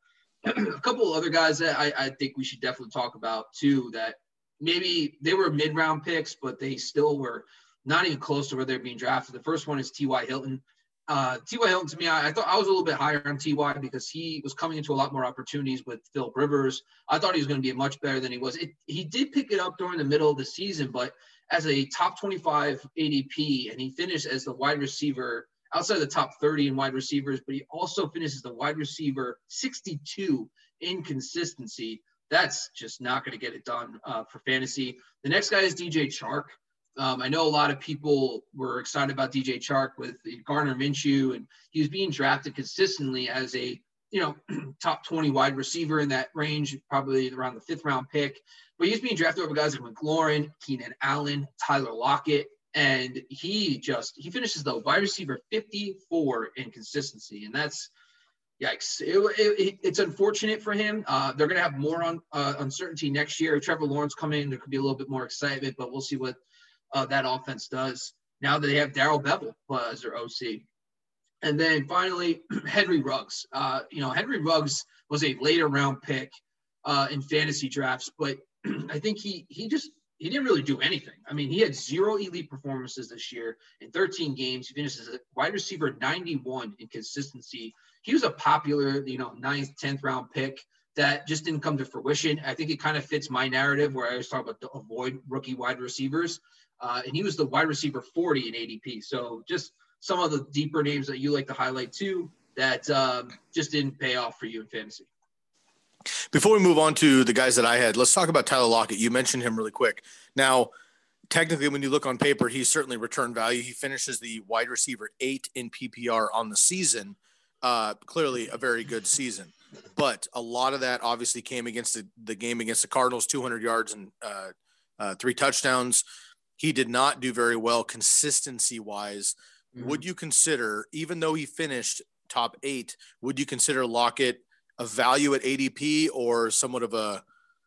Speaker 3: A couple other guys that I, I think we should definitely talk about too that maybe they were mid round picks, but they still were not even close to where they're being drafted. The first one is T.Y. Hilton. Uh, T.Y. Hilton, to me, I, I, thought I was a little bit higher on T.Y. because he was coming into a lot more opportunities with Phil Rivers. I thought he was going to be much better than he was. It, he did pick it up during the middle of the season, but as a top 25 ADP, and he finished as the wide receiver outside of the top 30 in wide receivers, but he also finishes the wide receiver 62 in consistency. That's just not going to get it done uh, for fantasy. The next guy is DJ Chark. Um, I know a lot of people were excited about DJ Chark with Gardner Minshew, and he was being drafted consistently as a you know top 20 wide receiver in that range, probably around the fifth round pick. But he's being drafted over guys like McLaurin, Keenan Allen, Tyler Lockett, and he just he finishes the wide receiver 54 in consistency, and that's yikes. It, it, it's unfortunate for him. Uh, they're going to have more on uh, uncertainty next year. if Trevor Lawrence coming in, there could be a little bit more excitement, but we'll see what uh, that offense does now that they have Darrell Bevell uh, as their OC. And then finally, Henry Ruggs. Uh, you know, Henry Ruggs was a later round pick uh, in fantasy drafts, but I think he he just he didn't really do anything. I mean, he had zero elite performances this year in 13 games. He finished as a wide receiver 91 in consistency. He was a popular, you know, ninth, 10th round pick that just didn't come to fruition. I think it kind of fits my narrative where I was talking about to avoid rookie wide receivers. Uh, and he was the wide receiver 40 in ADP. So just some of the deeper names that you like to highlight too that um, just didn't pay off for you in fantasy.
Speaker 2: Before we move on to the guys that I had, let's talk about Tyler Lockett. You mentioned him really quick. Now, technically, when you look on paper, he's certainly return value. He finishes the wide receiver eight in PPR on the season. Uh, clearly, a very good season. But a lot of that obviously came against the, the game against the Cardinals, 200 yards and uh, uh, three touchdowns. He did not do very well consistency wise. Mm-hmm. Would you consider, even though he finished top eight, would you consider Lockett a value at ADP or somewhat of a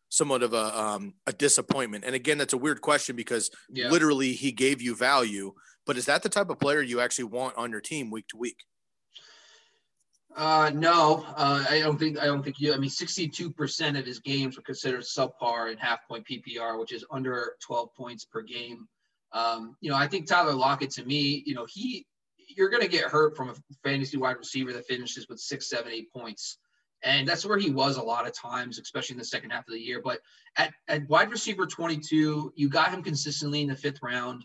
Speaker 2: somewhat of a um, a disappointment? And again, that's a weird question because yeah. literally he gave you value, but is that the type of player you actually want on your team week to week?
Speaker 3: Uh, no, uh, I don't think I don't think you. I mean, sixty-two percent of his games were considered subpar in half-point PPR, which is under twelve points per game. Um, you know, I think Tyler Lockett to me, you know, he you're going to get hurt from a fantasy wide receiver that finishes with six, seven, eight points. And that's where he was a lot of times, especially in the second half of the year. But at, at wide receiver 22, you got him consistently in the fifth round.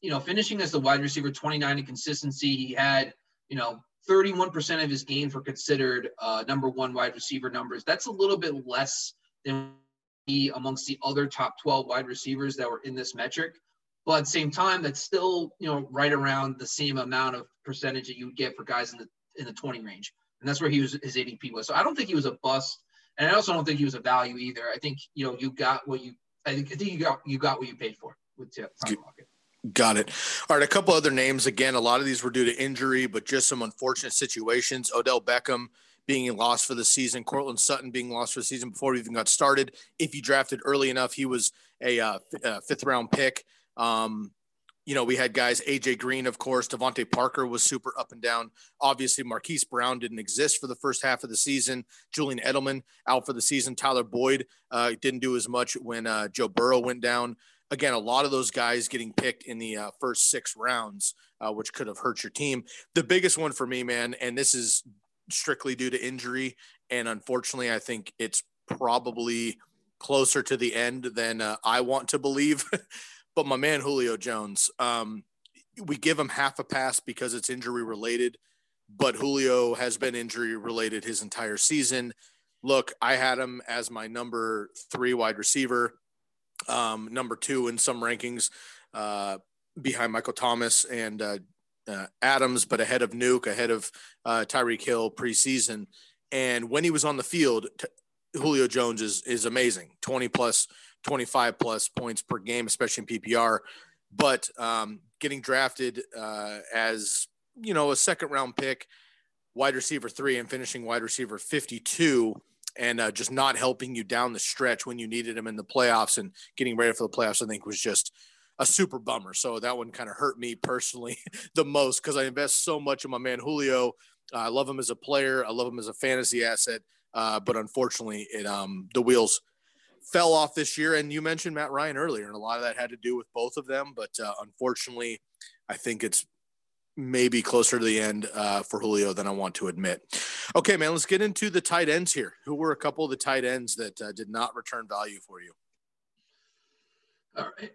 Speaker 3: you know, finishing as the wide receiver, 29 in consistency. He had, you know, 31% of his games were considered uh, number one wide receiver numbers. That's a little bit less than he amongst the other top 12 wide receivers that were in this metric. But at the same time, that's still, you know, right around the same amount of percentage that you would get for guys in the in the 20 range. And that's where he was his ADP was. So I don't think he was a bust. And I also don't think he was a value either. I think, you know, you got what you I think I think you got you got what you paid for with Lockett.
Speaker 2: Got it. All right, a couple other names. Again, a lot of these were due to injury, but just some unfortunate situations. Odell Beckham being lost for the season, Courtland Sutton being lost for the season before we even got started. If you drafted early enough, he was a, uh, a fifth round pick. Um, you know, we had guys, AJ Green, of course, DeVante Parker was super up and down. Obviously, Marquise Brown didn't exist for the first half of the season. Julian Edelman out for the season. Tyler Boyd uh, didn't do as much when uh, Joe Burrow went down again, a lot of those guys getting picked in the uh, first six rounds, uh, which could have hurt your team. The biggest one for me, man, and this is strictly due to injury. And unfortunately, I think it's probably closer to the end than uh, I want to believe. but my man, Julio Jones, um, we give him half a pass because it's injury related, but Julio has been injury related his entire season. Look, I had him as my number three wide receiver um, number two in some rankings uh, behind Michael Thomas and uh, uh, Adams, but ahead of Nuke, ahead of uh, Tyreek Hill preseason. And when he was on the field, t- Julio Jones is is amazing 20 plus, 25 plus points per game, especially in PPR. But um, getting drafted uh, as you know a second round pick, wide receiver three, and finishing wide receiver 52 and uh, just not helping you down the stretch when you needed him in the playoffs and getting ready for the playoffs, I think was just a super bummer. So that one kind of hurt me personally the most because I invest so much in my man Julio. Uh, I love him as a player. I love him as a fantasy asset. Uh, but unfortunately, it um, the wheels fell off this year. And you mentioned Matt Ryan earlier, and a lot of that had to do with both of them. But uh, unfortunately, I think it's maybe closer to the end uh, for Julio than I want to admit. Okay, man, let's get into the tight ends here. Who were a couple of the tight ends that uh, did not return value for you?
Speaker 3: All right,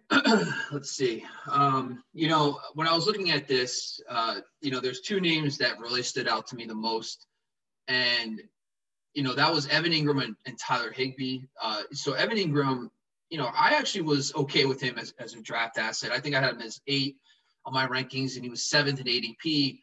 Speaker 3: let's see. Um, you know, when I was looking at this, uh, you know, there's two names that really stood out to me the most, and you know, that was Evan Engram and, and Tyler Higbee. Uh, so Evan Engram, you know, I actually was okay with him as, as a draft asset. I think I had him as eight on my rankings, and he was seventh in ADP.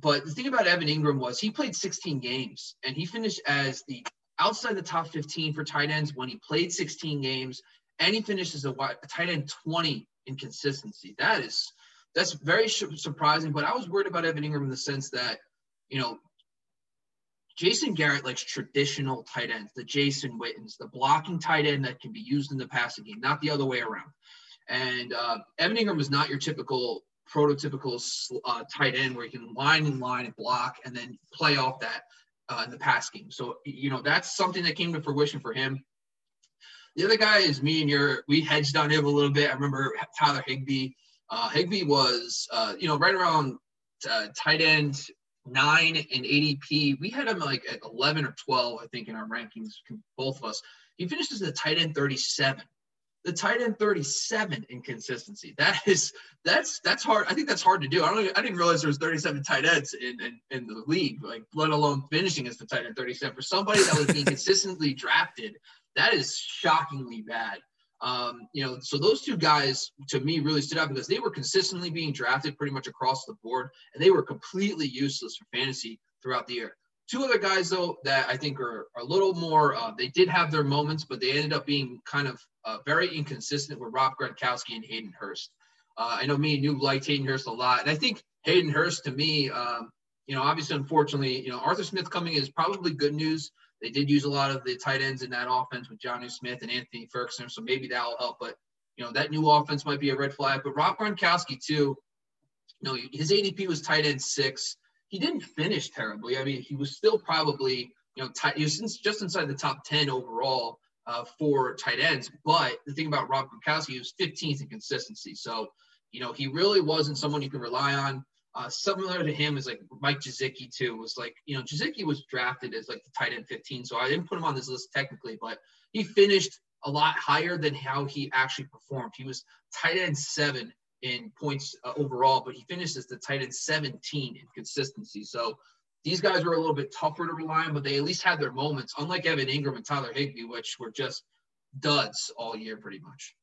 Speaker 3: But the thing about Evan Engram was he played 16 games, and he finished as the outside the top 15 for tight ends when he played 16 games, and he finished as a, a tight end 20 in consistency. That is that's very surprising. But I was worried about Evan Engram in the sense that you know Jason Garrett likes traditional tight ends, the Jason Wittens, the blocking tight end that can be used in the passing game, not the other way around. And uh, Evan Engram is not your typical prototypical uh, tight end where you can line and line and block and then play off that uh, in the pass game. So, you know, that's something that came to fruition for him. The other guy is me and your, we hedged on him a little bit. I remember Tyler Higbee. Uh, Higbee was, uh, you know, right around uh, tight end nine in ADP. We had him like at 11 or 12, I think, in our rankings, both of us. He finishes the tight end 37 the tight end 37 in consistency. That is that's that's hard. I think that's hard to do. I don't I didn't realize there was 37 tight ends in, in, in the league, like let alone finishing as the tight end 37. For somebody that was being consistently drafted, that is shockingly bad. Um, you know, so those two guys to me really stood out because they were consistently being drafted pretty much across the board, and they were completely useless for fantasy throughout the year. Two other guys, though, that I think are, are a little more, uh, they did have their moments, but they ended up being kind of uh, very inconsistent with Rob Gronkowski and Hayden Hurst. Uh, I know me and you liked Hayden Hurst a lot. And I think Hayden Hurst, to me, um, you know, obviously, unfortunately, you know, Arthur Smith coming is probably good news. They did use a lot of the tight ends in that offense with Jonnu Smith and Anthony Ferguson, so maybe that will help. But you know, that new offense might be a red flag. But Rob Gronkowski too, you know, his ADP was tight end six he didn't finish terribly. I mean, he was still probably, you know, tight, he was just inside the top 10 overall uh, for tight ends. But the thing about Rob Gronkowski, he was 15th in consistency. So, you know, he really wasn't someone you can rely on. Uh, similar to him is like Mike Gesicki too. Was like, you know, Gesicki was drafted as like the tight end 15, so I didn't put him on this list technically, but he finished a lot higher than how he actually performed. He was tight end seven in points uh, overall, but he finished as the tight end 17 in consistency. So these guys were a little bit tougher to rely on, but they at least had their moments, unlike Evan Engram and Tyler Higbee, which were just duds all year pretty much.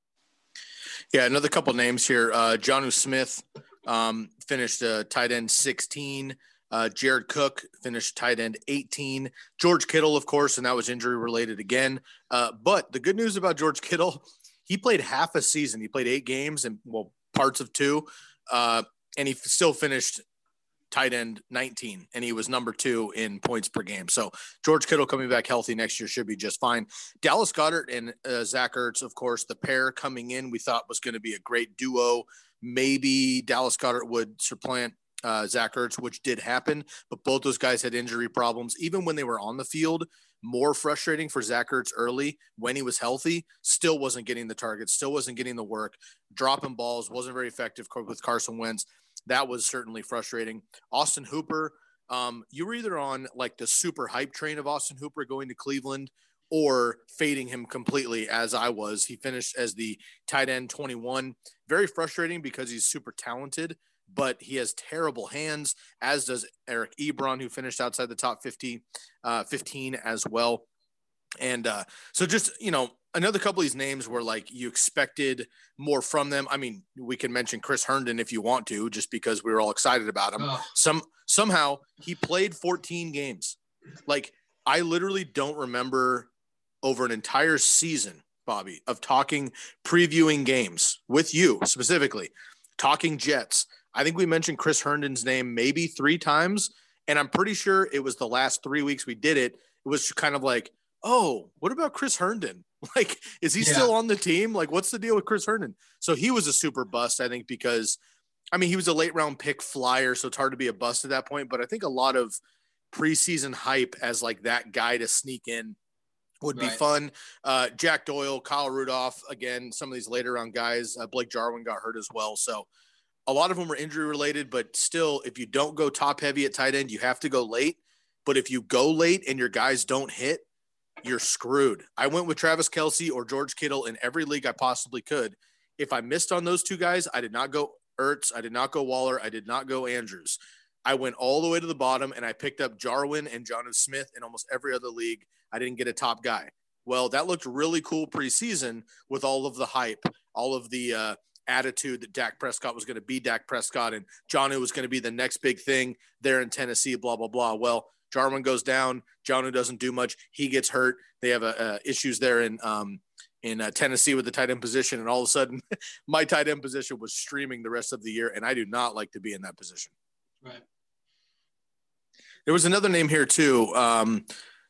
Speaker 2: Yeah, another couple names here. Uh, Jonnu Smith um, finished uh, tight end 16. Uh, Jared Cook finished tight end 18. George Kittle, of course, and that was injury related again. Uh, but the good news about George Kittle, he played half a season. He played eight games and well parts of two, uh, and he still finished tight end 19, and he was number two in points per game. So George Kittle coming back healthy next year should be just fine. Dallas Goedert and uh, Zach Ertz, of course, the pair coming in, we thought was going to be a great duo. Maybe Dallas Goedert would supplant uh, Zach Ertz, which did happen, but both those guys had injury problems. Even when they were on the field, more frustrating for Zach Ertz early when he was healthy, still wasn't getting the targets, still wasn't getting the work, dropping balls, wasn't very effective with Carson Wentz. That was certainly frustrating. Austin Hooper, um, you were either on like the super hype train of Austin Hooper going to Cleveland or fading him completely as I was. He finished as the tight end 21. Very frustrating because he's super talented but he has terrible hands, as does Eric Ebron, who finished outside the top 50, uh, 15 as well. And uh, so just, you know, another couple of these names were like you expected more from them. I mean, we can mention Chris Herndon if you want to, just because we were all excited about him. Oh. Some somehow he played 14 games. Like I literally don't remember over an entire season, Bobby, of talking, previewing games with you specifically, talking Jets, I think we mentioned Chris Herndon's name maybe three times. And I'm pretty sure it was the last three weeks we did it. It was kind of like, oh, what about Chris Herndon? Like, is he yeah. still on the team? Like, what's the deal with Chris Herndon? So he was a super bust, I think, because I mean, he was a late round pick flyer, so it's hard to be a bust at that point. But I think a lot of preseason hype as like that guy to sneak in would right. be fun. Uh, Jack Doyle, Kyle Rudolph, again, some of these later round guys. Uh, Blake Jarwin got hurt as well. So a lot of them are injury related, but still, if you don't go top heavy at tight end, you have to go late. But if you go late and your guys don't hit, you're screwed. I went with Travis Kelce or George Kittle in every league I possibly could. If I missed on those two guys, I did not go Ertz, I did not go Waller, I did not go Andrews. I went all the way to the bottom and I picked up Jarwin and Jonnu Smith in almost every other league. I didn't get a top guy. Well, that looked really cool preseason with all of the hype, all of the uh, attitude that Dak Prescott was going to be Dak Prescott and Jonnu was going to be the next big thing there in Tennessee, blah, blah, blah. Well, Jarwin goes down. Jonnu doesn't do much. He gets hurt. They have a, uh, issues there in, um, in uh, Tennessee with the tight end position. And all of a sudden, my tight end position was streaming the rest of the year. And I do not like to be in that position.
Speaker 3: Right.
Speaker 2: There was another name here, too. Um,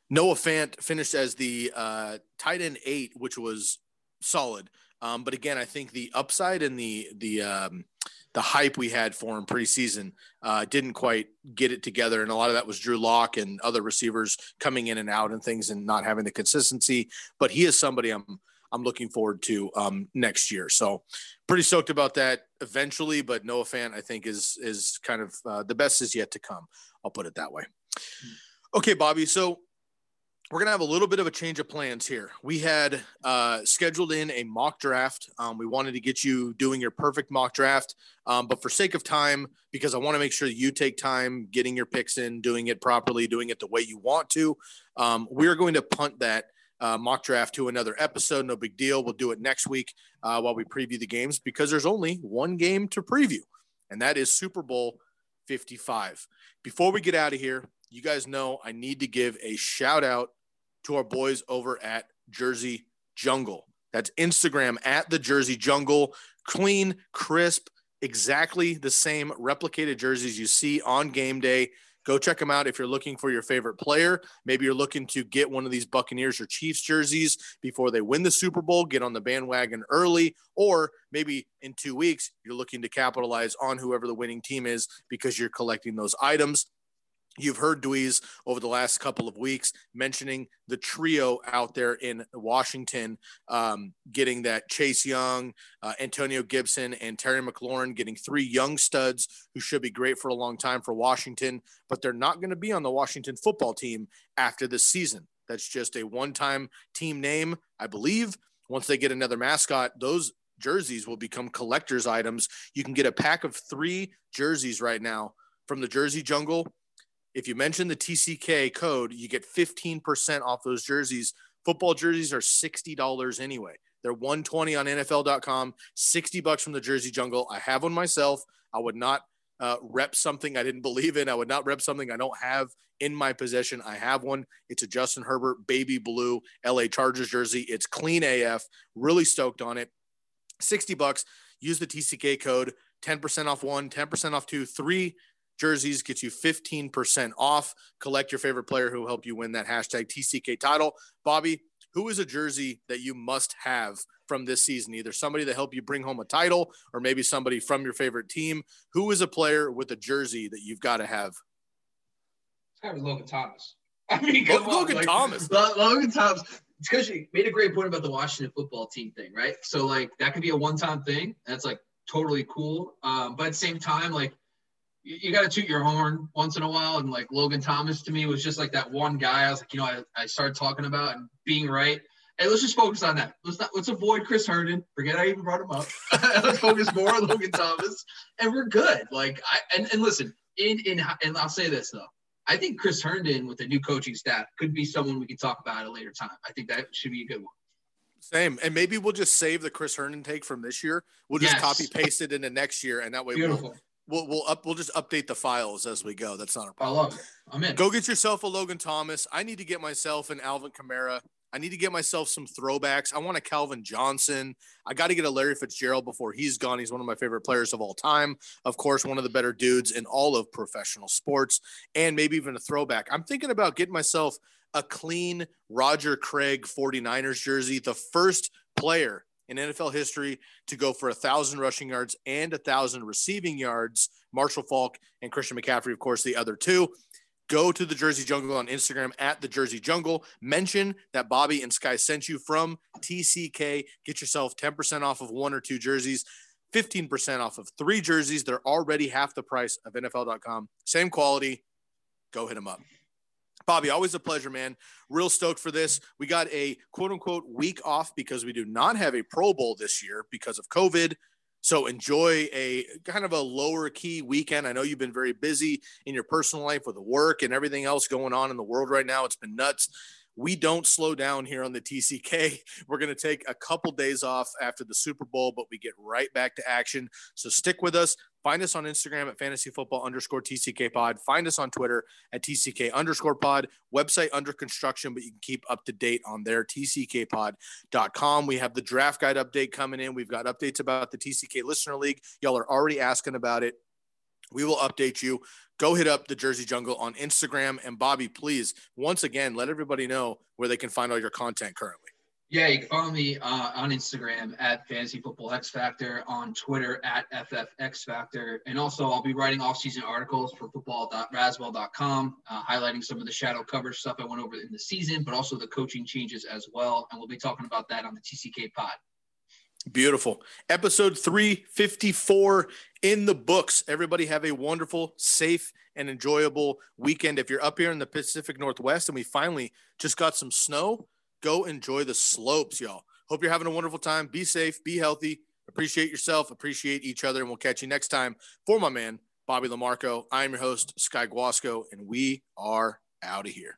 Speaker 2: Noah Fant finished as the uh, tight end eight, which was solid. Um, but again, I think the upside and the the um, the hype we had for him preseason uh, didn't quite get it together, and a lot of that was Drew Lock and other receivers coming in and out and things, and not having the consistency. But he is somebody I'm I'm looking forward to um, next year. So pretty stoked about that eventually. But Noah Fant, I think, is is kind of uh, the best is yet to come. I'll put it that way. Hmm. Okay, Bobby. So we're going to have a little bit of a change of plans here. We had uh, scheduled in a mock draft. Um, we wanted to get you doing your perfect mock draft. Um, but for sake of time, because I want to make sure you take time getting your picks in, doing it properly, doing it the way you want to, um, we're going to punt that uh, mock draft to another episode. No big deal. We'll do it next week uh, while we preview the games because there's only one game to preview, and that is Super Bowl 55. Before we get out of here, you guys know I need to give a shout out to our boys over at Jersey Jungle. That's Instagram at the Jersey Jungle. Clean, crisp, exactly the same replicated jerseys you see on game day. Go check them out if you're looking for your favorite player. Maybe you're looking to get one of these Buccaneers or Chiefs jerseys before they win the Super Bowl, get on the bandwagon early, or maybe in two weeks, you're looking to capitalize on whoever the winning team is because you're collecting those items. You've heard Dweeze over the last couple of weeks mentioning the trio out there in Washington, um, getting that Chase Young, uh, Antonio Gibson, and Terry McLaurin, getting three young studs who should be great for a long time for Washington, but they're not going to be on the Washington football team after this season. That's just a one time team name, I believe. Once they get another mascot, those jerseys will become collector's items. You can get a pack of three jerseys right now from the Jersey Jungle. If you mention the TCK code, you get 15% off those jerseys. Football jerseys are $60 anyway. They're 120 on NFL.com, 60 bucks from the Jersey Jungle. I have one myself. I would not uh, rep something I didn't believe in. I would not rep something I don't have in my possession. I have one. It's a Justin Herbert baby blue LA Chargers jersey. It's clean AF. Really stoked on it. 60 bucks. Use the TCK code. 10% off one, 10% off two, three jerseys gets you 15% off. Collect your favorite player who helped you win that hashtag TCK title. Bobby, who is a jersey that you must have from this season? Either somebody that helped you bring home a title or maybe somebody from your favorite team. Who is a player with a jersey that you've got to have?
Speaker 3: It's got to be Logan Thomas. I mean,
Speaker 2: Logan, Logan like, Thomas.
Speaker 3: Logan Thomas. It's because you made a great point about the Washington football team thing, right? So like that could be a one-time thing. That's like totally cool. Um, but at the same time, like you, got to toot your horn once in a while. And like Logan Thomas to me was just like that one guy. I was like, you know, I, I started talking about and being right. Hey, let's just focus on that. Let's not let's avoid Chris Herndon. Forget I even brought him up. let's focus more on Logan Thomas, and we're good. Like I and, and listen, in in and I'll say this though. I think Chris Herndon with the new coaching staff could be someone we can talk about at a later time. I think that should be a good one.
Speaker 2: Same, and maybe we'll just save the Chris Herndon take from this year. We'll just yes. copy paste it into next year, and that way Beautiful. we'll We'll we'll up we'll just update the files as we go. That's not a problem.
Speaker 3: I love it. I'm in.
Speaker 2: Go get yourself a Logan Thomas. I need to get myself an Alvin Kamara. I need to get myself some throwbacks. I want a Calvin Johnson. I got to get a Larry Fitzgerald before he's gone. He's one of my favorite players of all time. Of course, one of the better dudes in all of professional sports, and maybe even a throwback. I'm thinking about getting myself a clean Roger Craig 49ers jersey, the first player in NFL history to go for a thousand rushing yards and a thousand receiving yards. Marshall Faulk and Christian McCaffrey, of course, the other two. Go to the Jersey Jungle on Instagram at the Jersey Jungle. Mention that Bobby and Sky sent you from TCK. Get yourself 10% off of one or two jerseys, 15% off of three jerseys. They're already half the price of NFL.com. Same quality. Go hit them up. Bobby, always a pleasure, man. Real stoked for this. We got a quote unquote week off because we do not have a Pro Bowl this year because of COVID. So enjoy a kind of a lower key weekend. I know you've been very busy in your personal life with the work and everything else going on in the world right now. It's been nuts we don't slow down here on the TCK. We're going to take a couple days off after the Super Bowl, but we get right back to action. So stick with us. Find us on Instagram at fantasy football underscore TCK pod. Find us on Twitter at TCK underscore pod. Website under construction, but you can keep up to date on there, tckpod.com. We have the draft guide update coming in. We've got updates about the TCK Listener League. Y'all are already asking about it. We will update you go hit up the Jersey Jungle on Instagram. And Bobby, please, once again, let everybody know where they can find all your content currently.
Speaker 3: Yeah, you can follow me uh, on Instagram at Fantasy Football X Factor, on Twitter at FFX Factor, and also I'll be writing off-season articles for football.raswell.com, uh, highlighting some of the shadow coverage stuff I went over in the season, but also the coaching changes as well. And we'll be talking about that on the TCK Pod.
Speaker 2: Beautiful. Episode 354 in the books. Everybody have a wonderful, safe, and enjoyable weekend. If you're up here in the Pacific Northwest and we finally just got some snow, go enjoy the slopes, y'all. Hope you're having a wonderful time. Be safe, be healthy, appreciate yourself, appreciate each other, and we'll catch you next time. For my man, Bobby Lamarco, I am your host, Sky Guasco, and we are out of here.